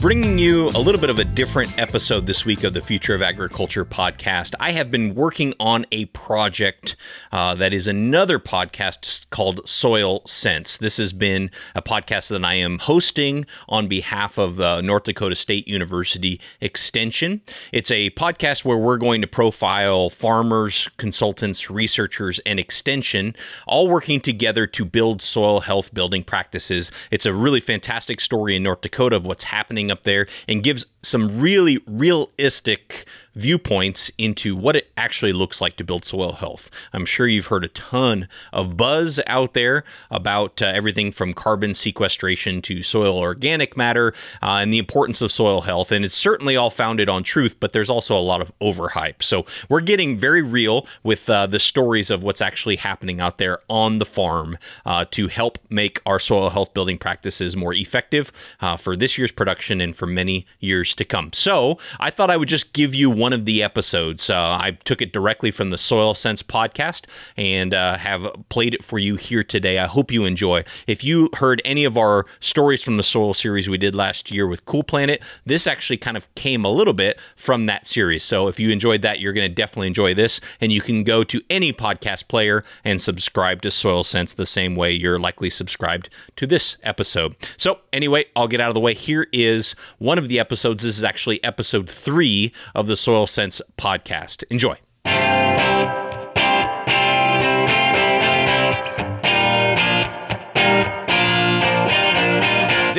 bringing you a little bit of a different episode this week of the Future of Agriculture podcast. I have been working on a project uh, that is another podcast called Soil Sense. This has been a podcast that I am hosting on behalf of North Dakota State University Extension. It's a podcast where we're going to profile farmers, consultants, researchers, and extension, all working together to build soil health building practices. It's a really fantastic story in North Dakota of what's happening up there and gives some really realistic viewpoints into what it actually looks like to build soil health. I'm sure you've heard a ton of buzz out there about uh, everything from carbon sequestration to soil organic matter uh, and the importance of soil health. And it's certainly all founded on truth, but there's also a lot of overhype. So we're getting very real with uh, the stories of what's actually happening out there on the farm uh, to help make our soil health building practices more effective uh, for this year's production and for many years to come. So I thought I would just give you one of the episodes. Uh, I took it directly from the Soil Sense podcast and uh, have played it for you here today. I hope you enjoy. If you heard any of our stories from the soil series we did last year with Cool Planet, this actually kind of came a little bit from that series. So if you enjoyed that, you're going to definitely enjoy this. And you can go to any podcast player and subscribe to Soil Sense the same way you're likely subscribed to this episode. So anyway, I'll get out of the way. Here is one of the episodes. This is actually episode three of the Soil Sense podcast. Enjoy.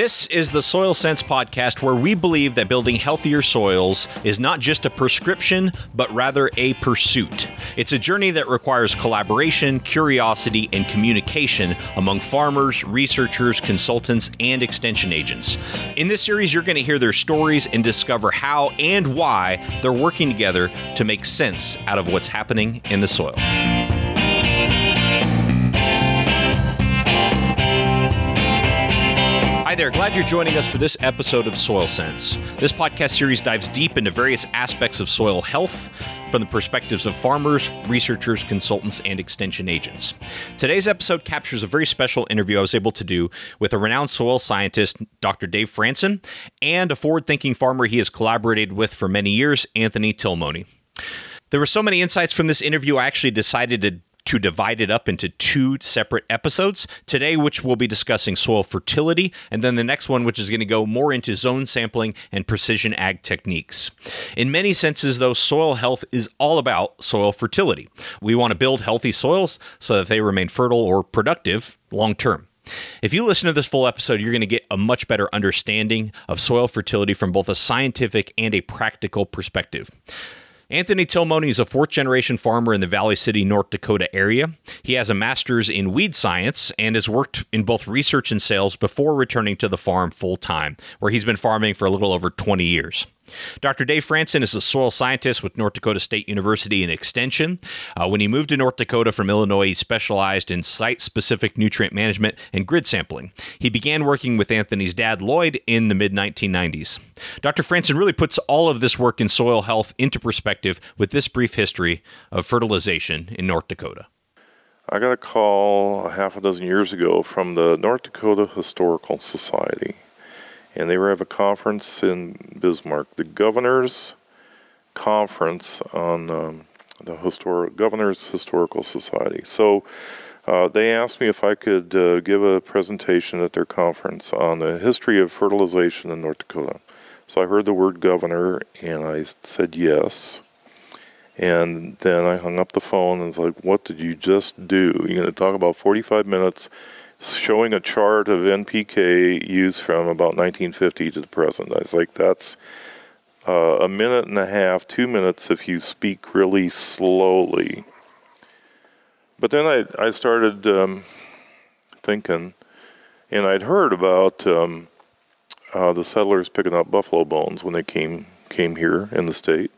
This is the Soil Sense podcast, where we believe that building healthier soils is not just a prescription, but rather a pursuit. It's a journey that requires collaboration, curiosity, and communication among farmers, researchers, consultants, and extension agents. In this series, you're going to hear their stories and discover how and why they're working together to make sense out of what's happening in the soil. There, glad you're joining us for this episode of Soil Sense. This podcast series dives deep into various aspects of soil health from the perspectives of farmers, researchers, consultants, and extension agents. Today's episode captures a very special interview I was able to do with a renowned soil scientist, Dr. Dave Franzen, and a forward thinking farmer he has collaborated with for many years, Anthony Thilmony. There were so many insights from this interview, I actually decided to to divide it up into two separate episodes. Today, which we'll be discussing soil fertility, and then the next one, which is going to go more into zone sampling and precision ag techniques. In many senses, though, soil health is all about soil fertility. We want to build healthy soils so that they remain fertile or productive long term. If you listen to this full episode, you're going to get a much better understanding of soil fertility from both a scientific and a practical perspective. Anthony Thilmony is a fourth generation farmer in the Valley City, North Dakota area. He has a master's in weed science and has worked in both research and sales before returning to the farm full time, where he's been farming for a little over 20 years. Dr. Dave Franzen is a soil scientist with North Dakota State University in Extension. Uh, when he moved to North Dakota from Illinois, he specialized in site specific nutrient management and grid sampling. He began working with Anthony's dad, Lloyd, in the mid 1990s. Dr. Franzen really puts all of this work in soil health into perspective with this brief history of fertilization in North Dakota. I got a call a half a dozen years ago from the North Dakota Historical Society and they were have a conference in Bismarck, the Governors Conference on um, the historic Governors Historical Society. So uh, they asked me if I could uh, give a presentation at their conference on the history of fertilization in North Dakota. So I heard the word governor and I said yes. And then I hung up the phone and was like, What did you just do? You're going to talk about 45 minutes showing a chart of NPK use from about 1950 to the present. I was like, that's uh, a minute and a half, two minutes if you speak really slowly. But then I, I started um, thinking, and I'd heard about um, uh, the settlers picking up buffalo bones when they came came here in the state,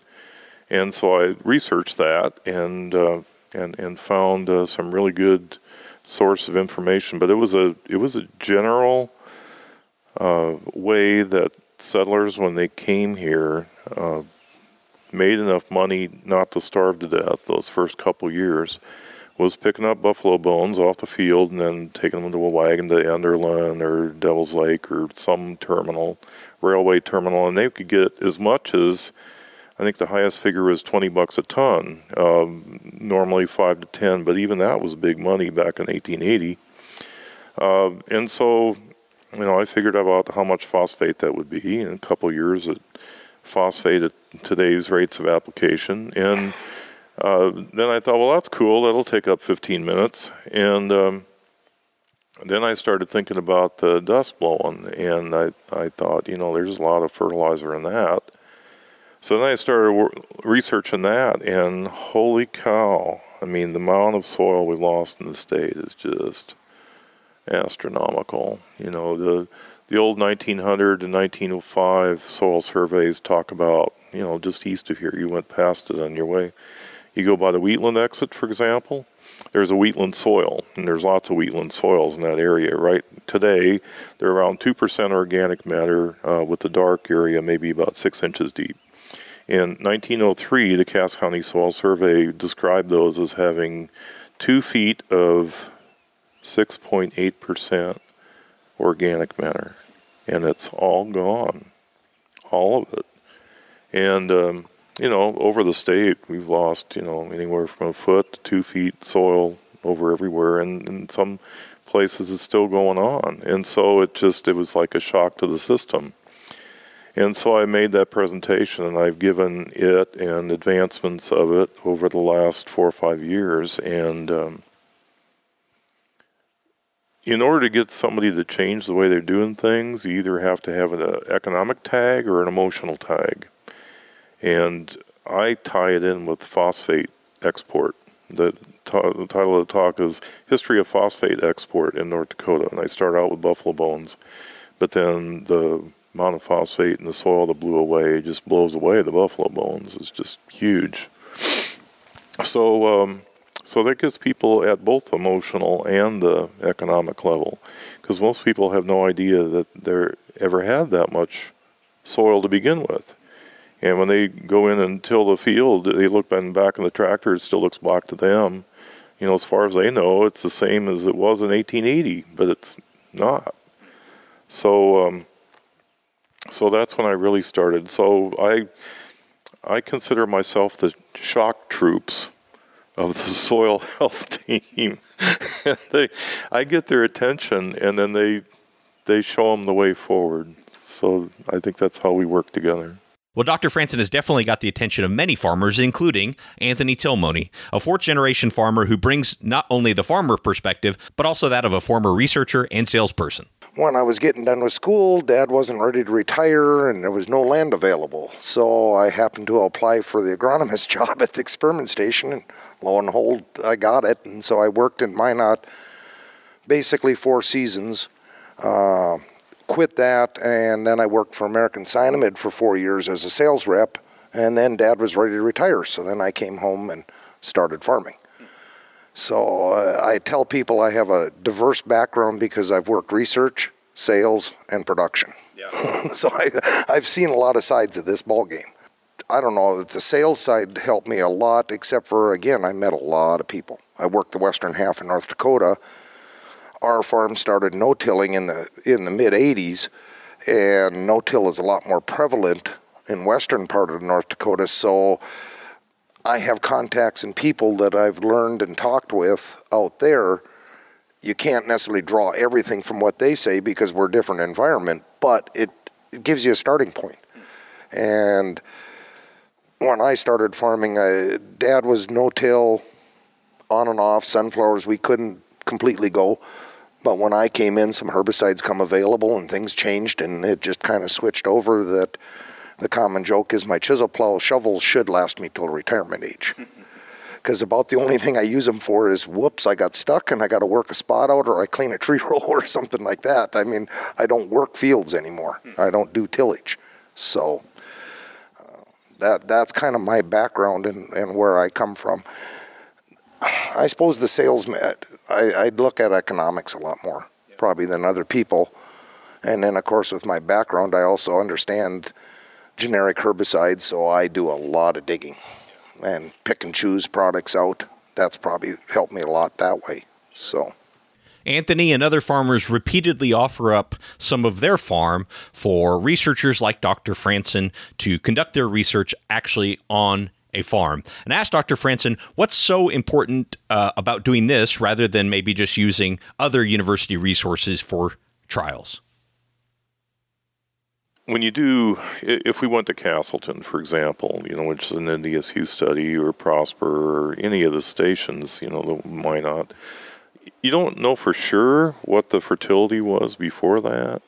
And so I researched that and uh, and and found uh, some really good source of information. But it was a it was a general uh, way that settlers, when they came here, uh, made enough money not to starve to death those first couple years. Was picking up buffalo bones off the field and then taking them to a wagon to Enderlin or Devil's Lake or some terminal, railway terminal, and they could get as much as I think the highest figure was 20 bucks a ton, um, normally 5 to 10, but even that was big money back in 1880. Uh, and so, you know, I figured out how much phosphate that would be in a couple years at phosphate at today's rates of application. And uh, then I thought, well, that's cool. That'll take up 15 minutes. And um, then I started thinking about the dust blowing, and I, I thought, you know, there's a lot of fertilizer in that. So then I started researching that, and holy cow! I mean, the amount of soil we lost in the state is just astronomical. You know, the the old 1900 to 1905 soil surveys talk about, you know, just east of here. You went past it on your way. You go by the Wheatland exit, for example. There's a wheatland soil, and there's lots of wheatland soils in that area. Right today, they're around two percent organic matter, uh, with the dark area maybe about six inches deep. In 1903, the Cass County Soil Survey described those as having two feet of 6.8% organic matter, and it's all gone, all of it. And um, you know, over the state, we've lost you know anywhere from a foot to two feet soil over everywhere, and in some places it's still going on. And so it just it was like a shock to the system. And so I made that presentation, and I've given it and advancements of it over the last four or five years. And um, in order to get somebody to change the way they're doing things, you either have to have an uh, economic tag or an emotional tag. And I tie it in with phosphate export. The, t- the title of the talk is History of Phosphate Export in North Dakota. And I start out with buffalo bones, but then the amount of phosphate in the soil that blew away just blows away the buffalo bones. It's just huge. So, um, so that gets people at both emotional and the economic level, because most people have no idea that they ever had that much soil to begin with. And when they go in and till the field, they look back of the tractor, it still looks black to them. You know, as far as they know, it's the same as it was in 1880, but it's not. So, um, so that's when I really started. So I I consider myself the shock troops of the soil health team. they I get their attention and then they they show them the way forward. So I think that's how we work together. Well, Dr. Franzen has definitely got the attention of many farmers, including Anthony Thilmony, a fourth generation farmer who brings not only the farmer perspective, but also that of a former researcher and salesperson. When I was getting done with school, Dad wasn't ready to retire and there was no land available. So I happened to apply for the agronomist job at the experiment station, and lo and behold, I got it. And so I worked in Minot basically four seasons. Uh, quit that, and then I worked for American Cyanamid for four years as a sales rep. And then Dad was ready to retire, so then I came home and started farming. So uh, I tell people I have a diverse background because I've worked research, sales, and production. Yeah. so I, I've seen a lot of sides of this ball game. I don't know that the sales side helped me a lot, except for again, I met a lot of people. I worked the western half of North Dakota, our farm started no-tilling in the in the mid 80s, and no-till is a lot more prevalent in western part of North Dakota. So I have contacts and people that I've learned and talked with out there. You can't necessarily draw everything from what they say because we're a different environment, but it, it gives you a starting point. And when I started farming, I, Dad was no-till, on and off sunflowers. We couldn't completely go. But when I came in, some herbicides come available and things changed, and it just kind of switched over that the common joke is my chisel plow shovels should last me till retirement age. Because about the only thing I use them for is whoops, I got stuck and I got to work a spot out or I clean a tree roll or something like that. I mean, I don't work fields anymore, hmm. I don't do tillage. So uh, That that's kind of my background and, and where I come from. I suppose the salesman, I, I'd look at economics a lot more probably than other people. And then, of course, with my background, I also understand generic herbicides, so I do a lot of digging and pick and choose products out. That's probably helped me a lot that way. So. Anthony and other farmers repeatedly offer up some of their farm for researchers like Dr. Franzen to conduct their research actually on a farm. And ask Dr. Franzen what's so important uh, about doing this rather than maybe just using other university resources for trials. When you do, if we went to Casselton, for example, you know, which is an NDSU study, or Prosper, or any of the stations, you know, the Minot, you don't know for sure what the fertility was before that.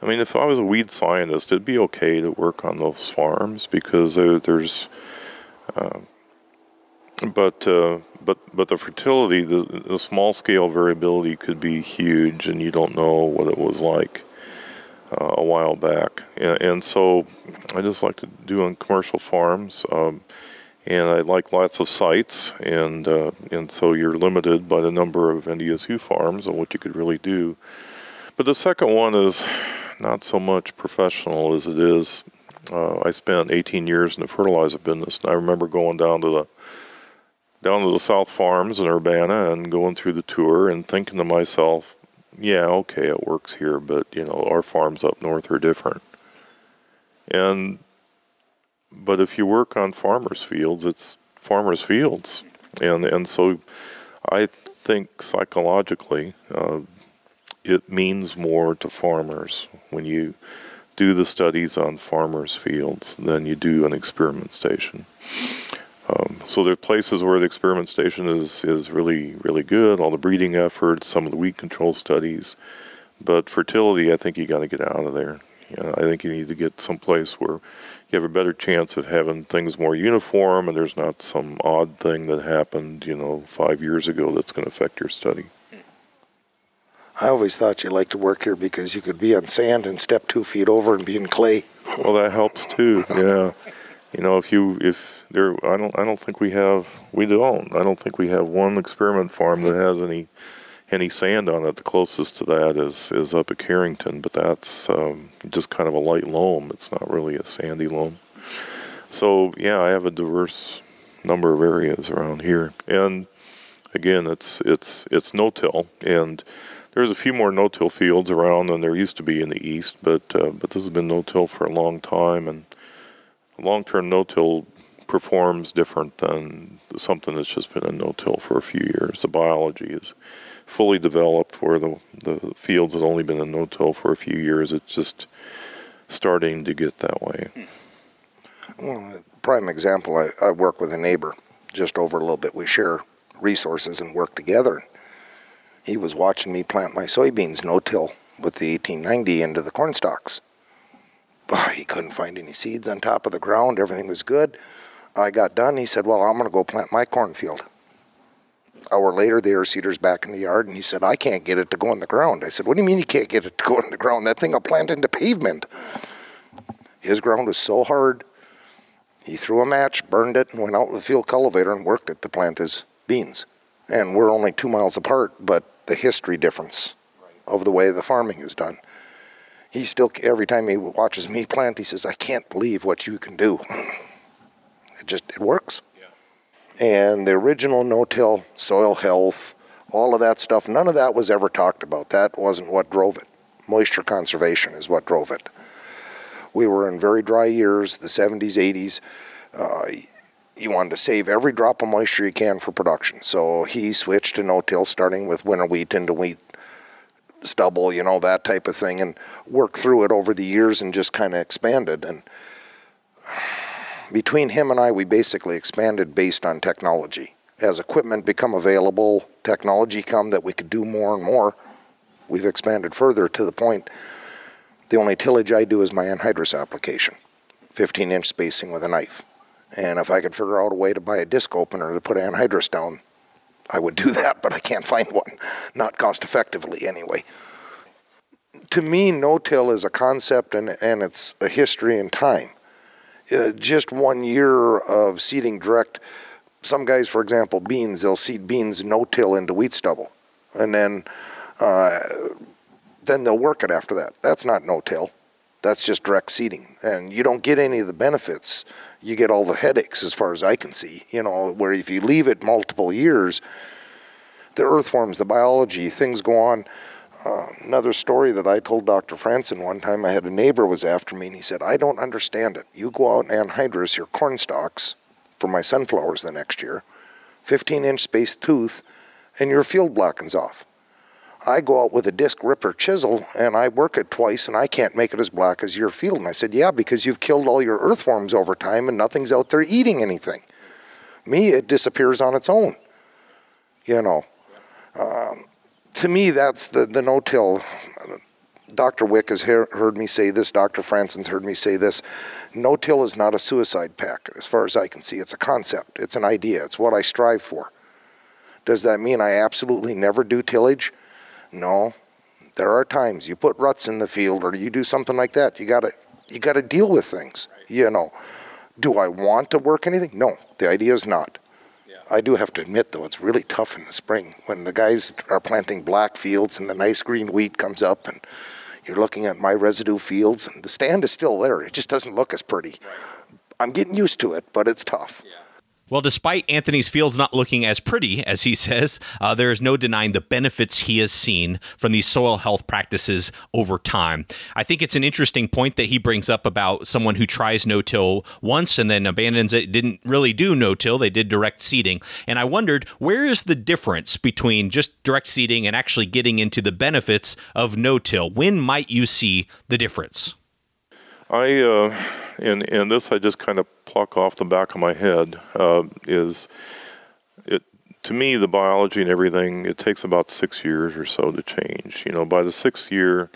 I mean, if I was a weed scientist, it'd be okay to work on those farms because there, there's, uh, but uh, but but the fertility, the, the small scale variability could be huge, and you don't know what it was like uh, a while back. And, and, so, I just like to do on commercial farms. Um, and I like lots of sites, and uh, and so you're limited by the number of NDSU farms and what you could really do. But the second one is not so much professional as it is. Uh, I spent 18 years in the fertilizer business, and I remember going down to the down to the South Farms in Urbana and going through the tour and thinking to myself, yeah, okay, it works here, but you know, our farms up north are different. And but if you work on farmers' fields, it's farmers' fields, and and so I think psychologically uh, it means more to farmers when you do the studies on farmers' fields than you do an experiment station. Um, so there are places where the experiment station is is really really good. All the breeding efforts, some of the weed control studies, but fertility, I think you got to get out of there. You know, I think you need to get someplace where you have a better chance of having things more uniform and there's not some odd thing that happened, you know, five years ago that's going to affect your study. I always thought you liked to work here because you could be on sand and step two feet over and be in clay. Well, that helps too. Yeah, you know, if you if there, I don't, I don't think we have, we don't. I don't think we have one experiment farm that has any any sand on it. The closest to that is is up at Carrington, but that's um, just kind of a light loam. It's not really a sandy loam. So yeah, I have a diverse number of areas around here, and again, it's it's it's no-till, and there's a few more no-till fields around than there used to be in the east, but uh, but this has been no-till for a long time, and long-term no-till performs different than something that's just been a no-till for a few years. The biology is fully developed where the, the fields had only been in no-till for a few years. It's just starting to get that way. Well, prime example, I, I work with a neighbor just over a little bit. We share resources and work together. He was watching me plant my soybeans no-till with the 1890 into the corn stalks. But he couldn't find any seeds on top of the ground. Everything was good. I got done. He said, well, I'm going to go plant my cornfield hour later, the air seeder's back in the yard, and he said, I can't get it to go in the ground. I said, What do you mean you can't get it to go in the ground? That thing will plant into pavement. His ground was so hard, he threw a match, burned it, and went out with a field cultivator and worked it to plant his beans. And we're only two miles apart, but the history difference of the way the farming is done. He still, every time he watches me plant, he says, I can't believe what you can do. it just, it works and the original no-till soil health, all of that stuff, none of that was ever talked about. That wasn't what drove it. Moisture conservation is what drove it. We were in very dry years, the 70s, 80s. Uh, you wanted to save every drop of moisture you can for production. So he switched to no-till, starting with winter wheat into wheat stubble, you know, that type of thing, and worked through it over the years and just kind of expanded. And between him and I, we basically expanded based on technology. As equipment become available, technology come that we could do more and more, we've expanded further to the point the only tillage I do is my anhydrous application, 15 inch spacing with a knife. And if I could figure out a way to buy a disc opener to put anhydrous down, I would do that, but I can't find one, not cost effectively anyway. To me, no till is a concept and, and it's a history and time Uh, just one year of seeding direct. Some guys, for example, beans, they'll seed beans no-till into wheat stubble, and then uh, then they'll work it after that. That's not no-till. That's just direct seeding, and you don't get any of the benefits. You get all the headaches, as far as I can see. You know, where if you leave it multiple years, the earthworms, the biology, things go on. Uh, another story that I told Dr. Franzen one time, I had a neighbor was after me, and he said, "I don't understand it. You go out and anhydrous your corn stalks for my sunflowers the next year, 15-inch spaced tooth, and your field blackens off. I go out with a disc ripper chisel and I work it twice, and I can't make it as black as your field." And I said, "Yeah, because you've killed all your earthworms over time, and nothing's out there eating anything. Me, it disappears on its own. You know." Um, to me, that's the, the no-till. Dr. Wick has hear, heard me say this. Dr. Franzen's heard me say this. No-till is not a suicide pact, as far as I can see. It's a concept. It's an idea. It's what I strive for. Does that mean I absolutely never do tillage? No. There are times you put ruts in the field or you do something like that. You gotta you gotta deal with things. You know. Do I want to work anything? No. The idea is not. I do have to admit, though, it's really tough in the spring when the guys are planting black fields and the nice green wheat comes up and you're looking at my residue fields and the stand is still there. It just doesn't look as pretty. I'm getting used to it, but it's tough. Yeah. Well, despite Anthony's fields not looking as pretty as he says, uh, there is no denying the benefits he has seen from these soil health practices over time. I think it's an interesting point that he brings up about someone who tries no till once and then abandons it, didn't really do no till, they did direct seeding. And I wondered, where is the difference between just direct seeding and actually getting into the benefits of no till? When might you see the difference? I, uh, and, and this I just kind of pluck off the back of my head uh, is it to me the biology and everything it takes about six years or so to change. You know by the sixth year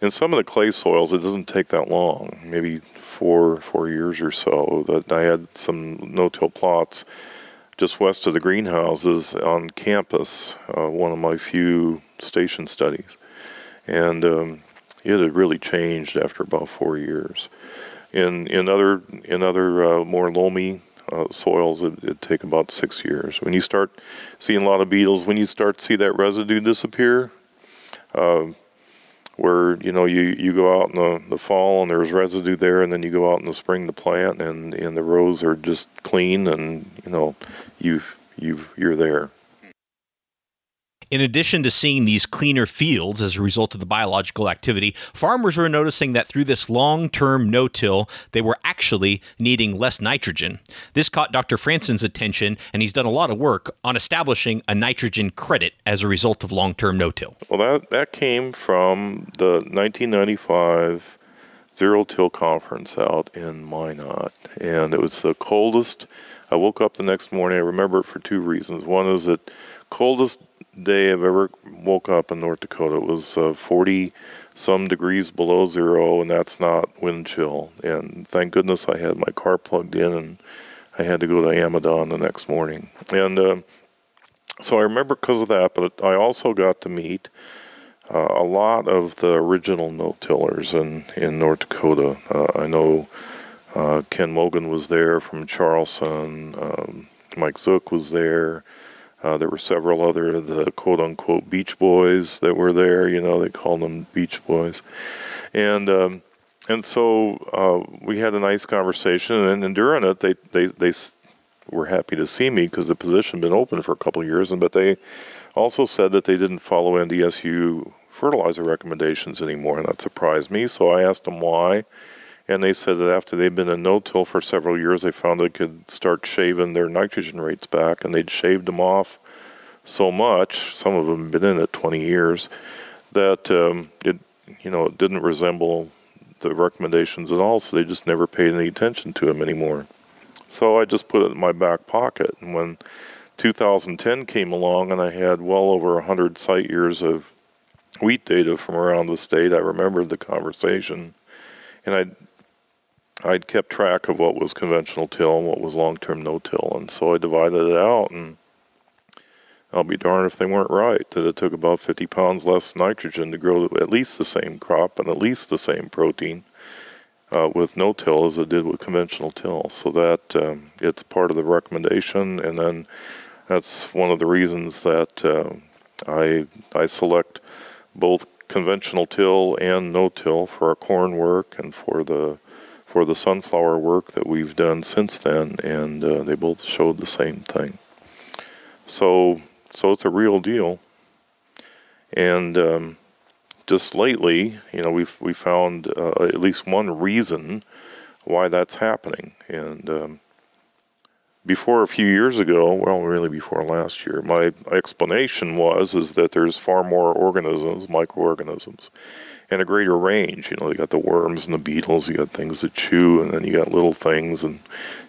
in some of the clay soils it doesn't take that long maybe four four years or so that i had some no-till plots just west of the greenhouses on campus uh, one of my few station studies. And um, it had really changed after about four years in in other in other uh, more loamy uh, soils, it, it take about six years. When you start seeing a lot of beetles, when you start to see that residue disappear, uh, where you know you, you go out in the, the fall and there's residue there, and then you go out in the spring to plant, and, and the rows are just clean, and you know you've you you're there. In addition to seeing these cleaner fields as a result of the biological activity, farmers were noticing that through this long term no till, they were actually needing less nitrogen. This caught Dr. Franzen's attention, and he's done a lot of work on establishing a nitrogen credit as a result of long term no till. Well, that, that came from the 1995 Zero Till Conference out in Minot, and it was the coldest. I woke up the next morning. I remember it for two reasons. One is that coldest day I've ever woke up in North Dakota. It was uh, 40 some degrees below zero, and that's not wind chill. And thank goodness I had my car plugged in, and I had to go to Amidon the next morning. And uh, so I remember because of that, but I also got to meet uh, a lot of the original no-tillers in, in North Dakota. Uh, I know uh, Ken Mogan was there from Charleston. Um, Mike Zook was there. Uh, there were several other the quote unquote Beach Boys that were there. You know, they called them Beach Boys, and um, and so uh, we had a nice conversation. And, and during it, they they they were happy to see me because the position had been open for a couple of years, and but they also said that they didn't follow NDSU fertilizer recommendations anymore, and that surprised me. So I asked them why and they said that after they'd been in no-till for several years, they found they could start shaving their nitrogen rates back, and they'd shaved them off so much. Some of them had been in it 20 years that um, it, you know, it didn't resemble the recommendations at all. So they just never paid any attention to them anymore. So I just put it in my back pocket, and when 2010 came along, and I had well over 100 site years of wheat data from around the state, I remembered the conversation, and I I'd kept track of what was conventional till and what was long term no till, and so I divided it out. And I'll be darned if they weren't right that it took about 50 pounds less nitrogen to grow at least the same crop and at least the same protein. uh, with no-till as it did with conventional till. So that um, it's part of the recommendation, and then that's one of the reasons that uh, I I select both conventional till and no-till for our corn work and for the for the sunflower work that we've done since then, and uh, they both showed the same thing. So so it's a real deal, and um, just lately, you know, we've we found uh, at least one reason why that's happening. And um, before a few years ago, well, really before last year, my explanation was is that there's far more organisms, microorganisms, and a greater range. You know, you got the worms and the beetles, you got things that chew, and then you got little things and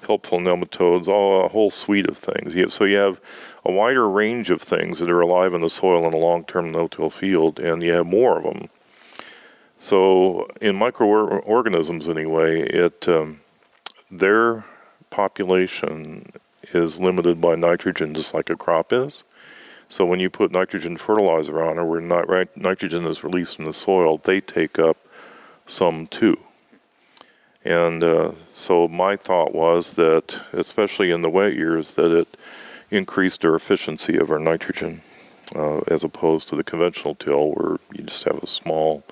helpful nematodes, all a whole suite of things. So you have a wider range of things that are alive in the soil in a long-term no-till field, and you have more of them. So in microorganisms, anyway, it um, their population is limited by nitrogen, just like a crop is. So when you put nitrogen fertilizer on, or where nitrogen is released from the soil, they take up some too. And uh, so my thought was that, especially in the wet years, that it increased our efficiency of our nitrogen uh, as opposed to the conventional till where you just have a small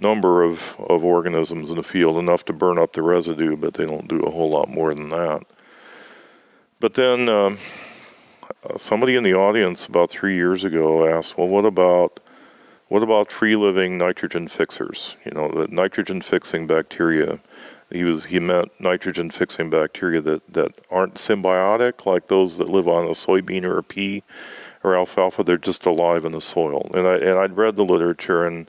number of, of organisms in the field, enough to burn up the residue, but they don't do a whole lot more than that. But then um, uh, somebody in the audience about three years ago asked, well, what about what about free living nitrogen fixers? You know, the nitrogen fixing bacteria he was he meant nitrogen fixing bacteria that, that aren't symbiotic like those that live on a soybean or a pea or alfalfa. They're just alive in the soil. And I and I'd read the literature and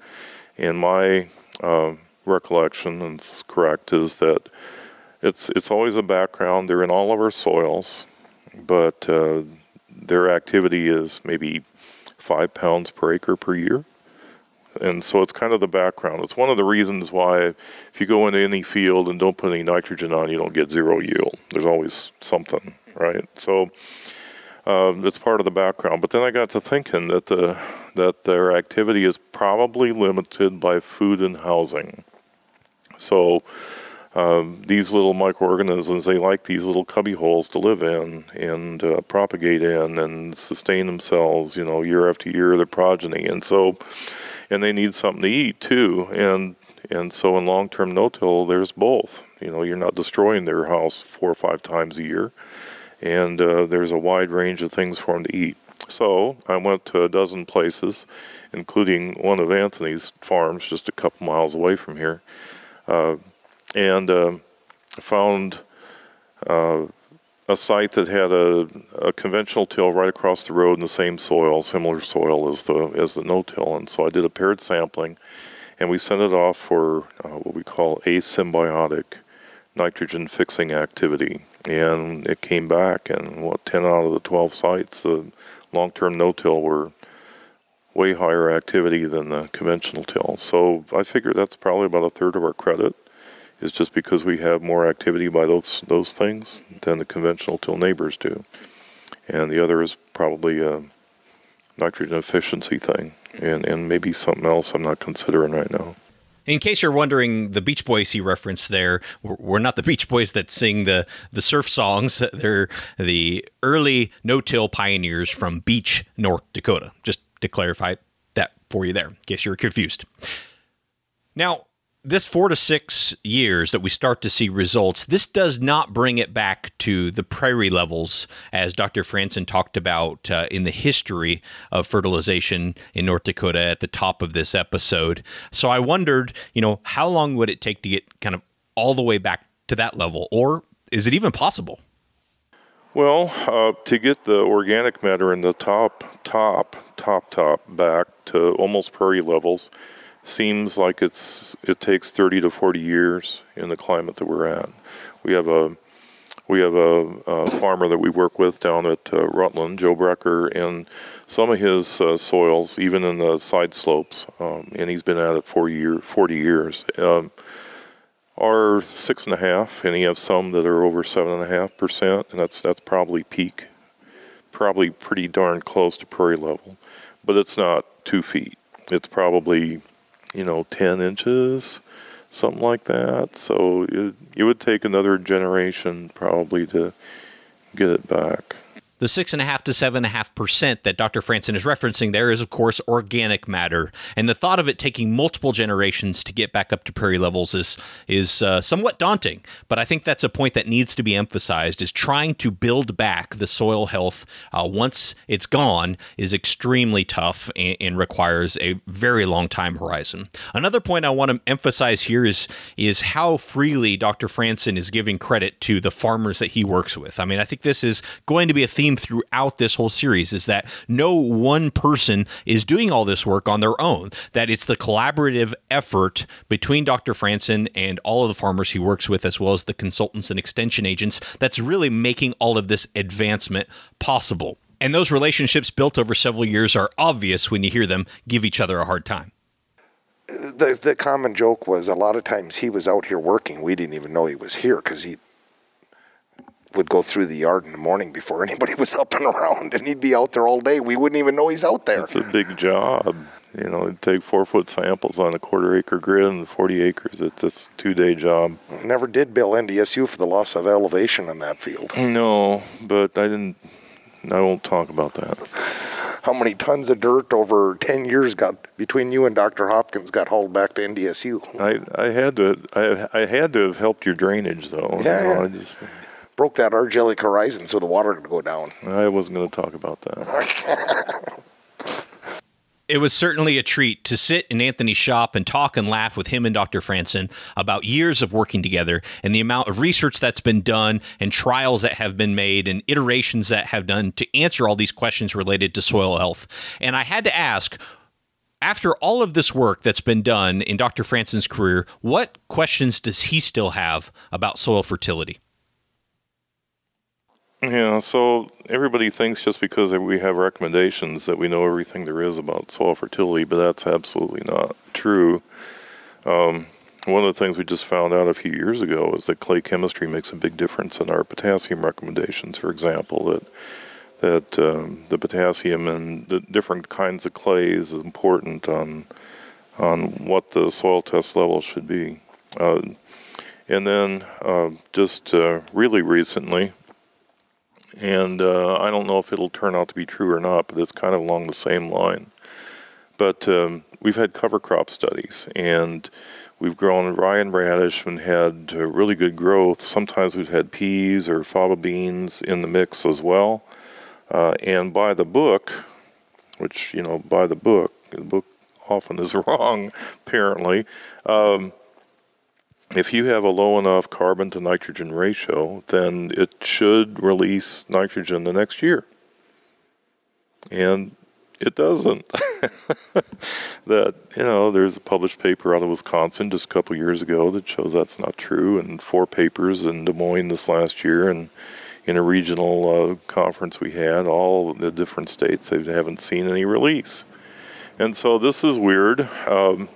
in my uh, recollection, and it's correct, is that it's it's always a background. They're in all of our soils, but uh, their activity is maybe five pounds per acre per year and so it's kind of the background. It's one of the reasons why if you go into any field and don't put any nitrogen on, you don't get zero yield. There's always something, right? So um, it's part of the background. But then I got to thinking that the that their activity is probably limited by food and housing. So um, these little microorganisms, they like these little cubby holes to live in and uh, propagate in and sustain themselves, you know, year after year, their progeny. And so and they need something to eat too. And and so in long-term no-till, there's both. You know, you're not destroying their house four or five times a year, and uh, there's a wide range of things for them to eat. So I went to a dozen places, including one of Anthony's farms, just a couple miles away from here, uh, and uh, found uh, a site that had a, a, conventional till right across the road in the same soil, similar soil as the as the no-till, and so I did a paired sampling, and we sent it off for uh, what we call asymbiotic nitrogen fixing activity, and it came back, and what ten out of the twelve sites, the long-term no-till were way higher activity than the conventional till. So I figure that's probably about a third of our credit is just because we have more activity by those those things than the conventional till neighbors do, and the other is probably a nitrogen efficiency thing, and and maybe something else I'm not considering right now. In case you're wondering, the Beach Boys he referenced there, we're not the Beach Boys that sing the, the surf songs. They're the early no-till pioneers from Beach, North Dakota. Just to clarify that for you there, in case you were confused. Now, this four to six years that we start to see results, this does not bring it back to the prairie levels, as Dr. Franzen talked about uh, in the history of fertilization in North Dakota at the top of this episode. So I wondered, you know, how long would it take to get kind of all the way back to that level, or is it even possible? Well, uh, to get the organic matter in the top, top, top, top back to almost prairie levels, seems like it's it takes 30 to 40 years in the climate that we're at. We have a we have a, a farmer that we work with down at uh, Rutland, Joe Breker, and some of his uh, soils, even in the side slopes, um, and he's been at it for year, 40 years, um, are six and a half, and he has some that are over seven and a half percent, and that's that's probably peak, probably pretty darn close to prairie level, but it's not two feet. It's probably you know, 10 inches, something like that. So it, it would take another generation probably to get it back. The six and a half to seven and a half percent that Dr. Franzen is referencing there is, of course, organic matter, and the thought of it taking multiple generations to get back up to prairie levels is is uh, somewhat daunting. But I think that's a point that needs to be emphasized: is trying to build back the soil health uh, once it's gone is extremely tough and, and requires a very long time horizon. Another point I want to emphasize here is is how freely Dr. Franzen is giving credit to the farmers that he works with. I mean, I think this is going to be a theme theme throughout this whole series is that no one person is doing all this work on their own, that it's the collaborative effort between Dr. Franzen and all of the farmers he works with, as well as the consultants and extension agents, that's really making all of this advancement possible. And those relationships built over several years are obvious when you hear them give each other a hard time. The, the common joke was a lot of times he was out here working. We didn't even know he was here because he would go through the yard in the morning before anybody was up and around, and he'd be out there all day. We wouldn't even know he's out there. It's a big job. You know, it'd take four foot samples on a quarter acre grid and 40 acres. It's a two day job. Never did bill NDSU for the loss of elevation in that field. No, but I didn't. I won't talk about that. How many tons of dirt over 10 years got between you and Dr. Hopkins got hauled back to NDSU? I, I had to I, I had to have helped your drainage though. Yeah, you know, yeah. I just Broke that argillic horizon so the water could go down. I wasn't going to talk about that. It was certainly a treat to sit in Anthony's shop and talk and laugh with him and Dr. Franzen about years of working together and the amount of research that's been done and trials that have been made and iterations that have done to answer all these questions related to soil health. And I had to ask, after all of this work that's been done in Dr. Franzen's career, what questions does he still have about soil fertility? Yeah, so everybody thinks just because we have recommendations that we know everything there is about soil fertility, but that's absolutely not true. Um, one of the things we just found out a few years ago is that clay chemistry makes a big difference in our potassium recommendations. For example, that that um, the potassium in the different kinds of clays is important on on what the soil test level should be. Uh, and then uh, just uh, really recently, and uh, I don't know if it'll turn out to be true or not, but it's kind of along the same line. But um, we've had cover crop studies, and we've grown rye and radish and had uh, really good growth. Sometimes we've had peas or faba beans in the mix as well. Uh, and by the book, which, you know, by the book, the book often is wrong, apparently. Um, if you have a low enough carbon to nitrogen ratio, then it should release nitrogen the next year. And it doesn't. that, you know, there's a published paper out of Wisconsin just a couple years ago that shows that's not true, and four papers in Des Moines this last year, and in a regional uh, conference we had, all the different states, they haven't seen any release. And so this is weird. Um,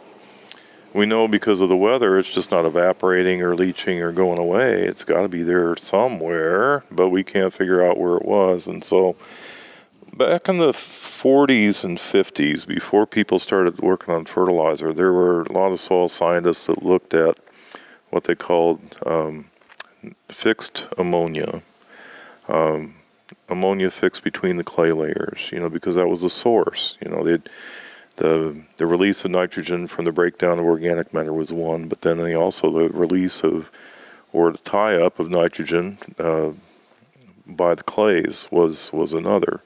we know because of the weather, it's just not evaporating or leaching or going away. It's got to be there somewhere, but we can't figure out where it was. And so, back in the 40s and 50s, before people started working on fertilizer, there were a lot of soil scientists that looked at what they called um, fixed ammonia. Um, ammonia fixed between the clay layers, you know, because that was the source. You know, they'd the the release of nitrogen from the breakdown of organic matter was one, but then they also the release of or the tie up of nitrogen uh, by the clays was was another.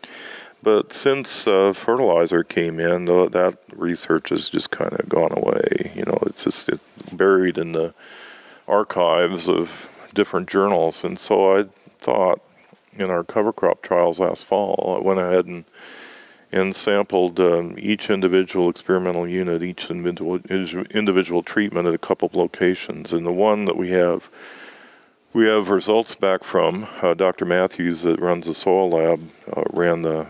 But since uh, fertilizer came in, the, that research has just kind of gone away. You know, it's just it's buried in the archives of different journals. And so I thought in our cover crop trials last fall, I went ahead and and sampled um, each individual experimental unit, each individual individual treatment at a couple of locations. And the one that we have, we have results back from uh, Dr. Matthews that runs the soil lab uh, ran the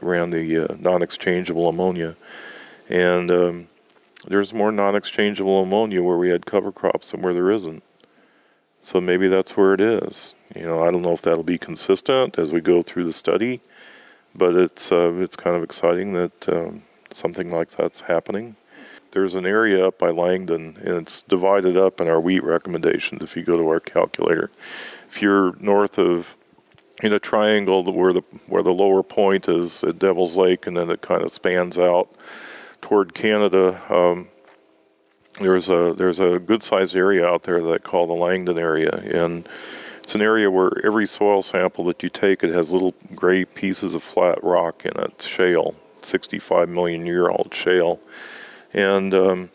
ran the uh, non-exchangeable ammonia, and um, there's more non-exchangeable ammonia where we had cover crops and where there isn't. So maybe that's where it is. You know, I don't know if that'll be consistent as we go through the study but it's uh, it's kind of exciting that um, something like that's happening. there's an area up by Langdon, and it's divided up in our wheat recommendations. If you go to our calculator, if you're north of in a triangle where the where the lower point is at Devil's Lake, and then it kind of spans out toward Canada. Um, there's a there's a good sized area out there that I call the Langdon area, and it's an area where every soil sample that you take, it has little gray pieces of flat rock in it, shale, 65 million year old shale, and um,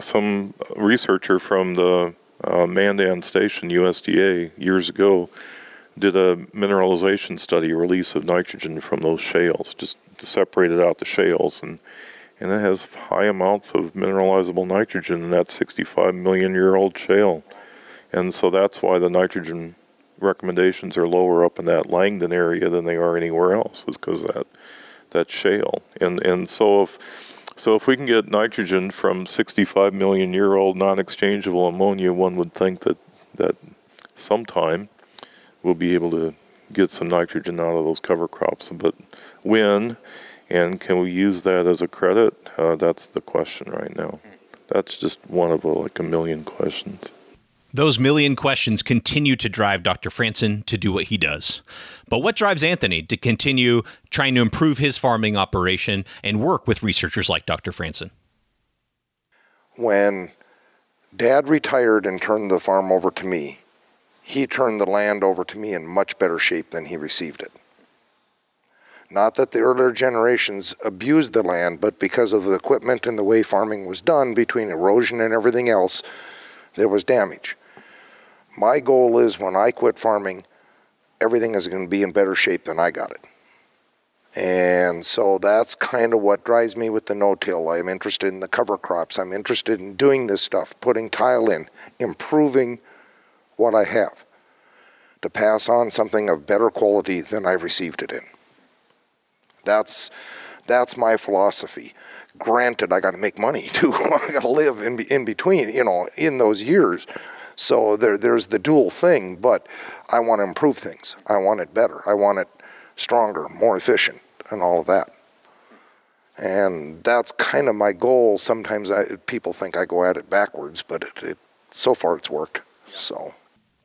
some researcher from the uh, Mandan Station, USDA, years ago, did a mineralization study, release of nitrogen from those shales, just separated out the shales, and and it has high amounts of mineralizable nitrogen in that 65 million year old shale, and so that's why the nitrogen recommendations are lower up in that Langdon area than they are anywhere else, is because that that shale, and and so if so if we can get nitrogen from 65 million year old non-exchangeable ammonia, one would think that that sometime we'll be able to get some nitrogen out of those cover crops. But when and can we use that as a credit? Uh, that's the question right now. That's just one of a, like a million questions. Those million questions continue to drive Dr. Franzen to do what he does. But what drives Anthony to continue trying to improve his farming operation and work with researchers like Dr. Franzen? When Dad retired and turned the farm over to me, he turned the land over to me in much better shape than he received it. Not that the earlier generations abused the land, but because of the equipment and the way farming was done, between erosion and everything else, there was damage. My goal is when I quit farming, everything is going to be in better shape than I got it. And so that's kind of what drives me with the no-till. I'm interested in the cover crops. I'm interested in doing this stuff, putting tile in, improving what I have to pass on something of better quality than I received it in. That's that's my philosophy. Granted, I got to make money too. I got to live in in between, you know, in those years. So there there's the dual thing, but I want to improve things. I want it better. I want it stronger, more efficient, and all of that. And that's kind of my goal. Sometimes I, people think I go at it backwards, but it, it, so far it's worked. So.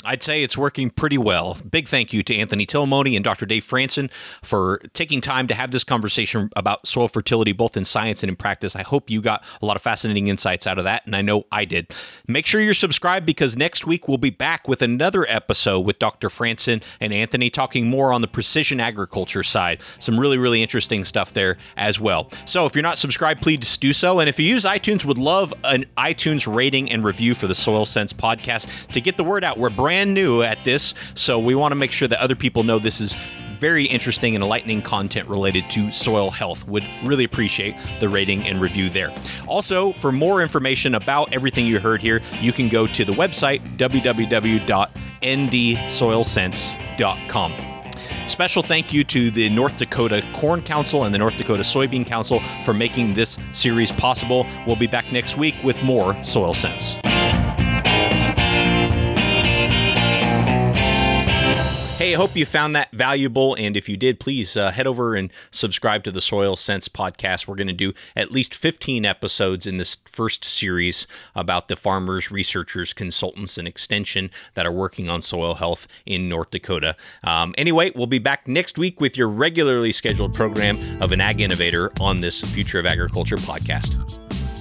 I'd say it's working pretty well. Big thank you to Anthony Thilmony and Dr. Dave Franzen for taking time to have this conversation about soil fertility, both in science and in practice. I hope you got a lot of fascinating insights out of that, and I know I did. Make sure you're subscribed because next week we'll be back with another episode with Dr. Franzen and Anthony talking more on the precision agriculture side. Some really, really interesting stuff there as well. So if you're not subscribed, please do so. And if you use iTunes, would love an iTunes rating and review for the Soil Sense podcast to get the word out. We're brand brand new at this, so we want to make sure that other people know this is very interesting and enlightening content related to soil health. Would really appreciate the rating and review there. Also, for more information about everything you heard here, you can go to the website www.ndsoilsense.com. Special thank you to the North Dakota Corn Council and the North Dakota Soybean Council for making this series possible. We'll be back next week with more Soil Sense. Hey, I hope you found that valuable. And if you did, please uh, head over and subscribe to the Soil Sense podcast. We're going to do at least 15 episodes in this first series about the farmers, researchers, consultants, and extension that are working on soil health in North Dakota. Um, anyway, we'll be back next week with your regularly scheduled program of an ag innovator on this Future of Agriculture podcast.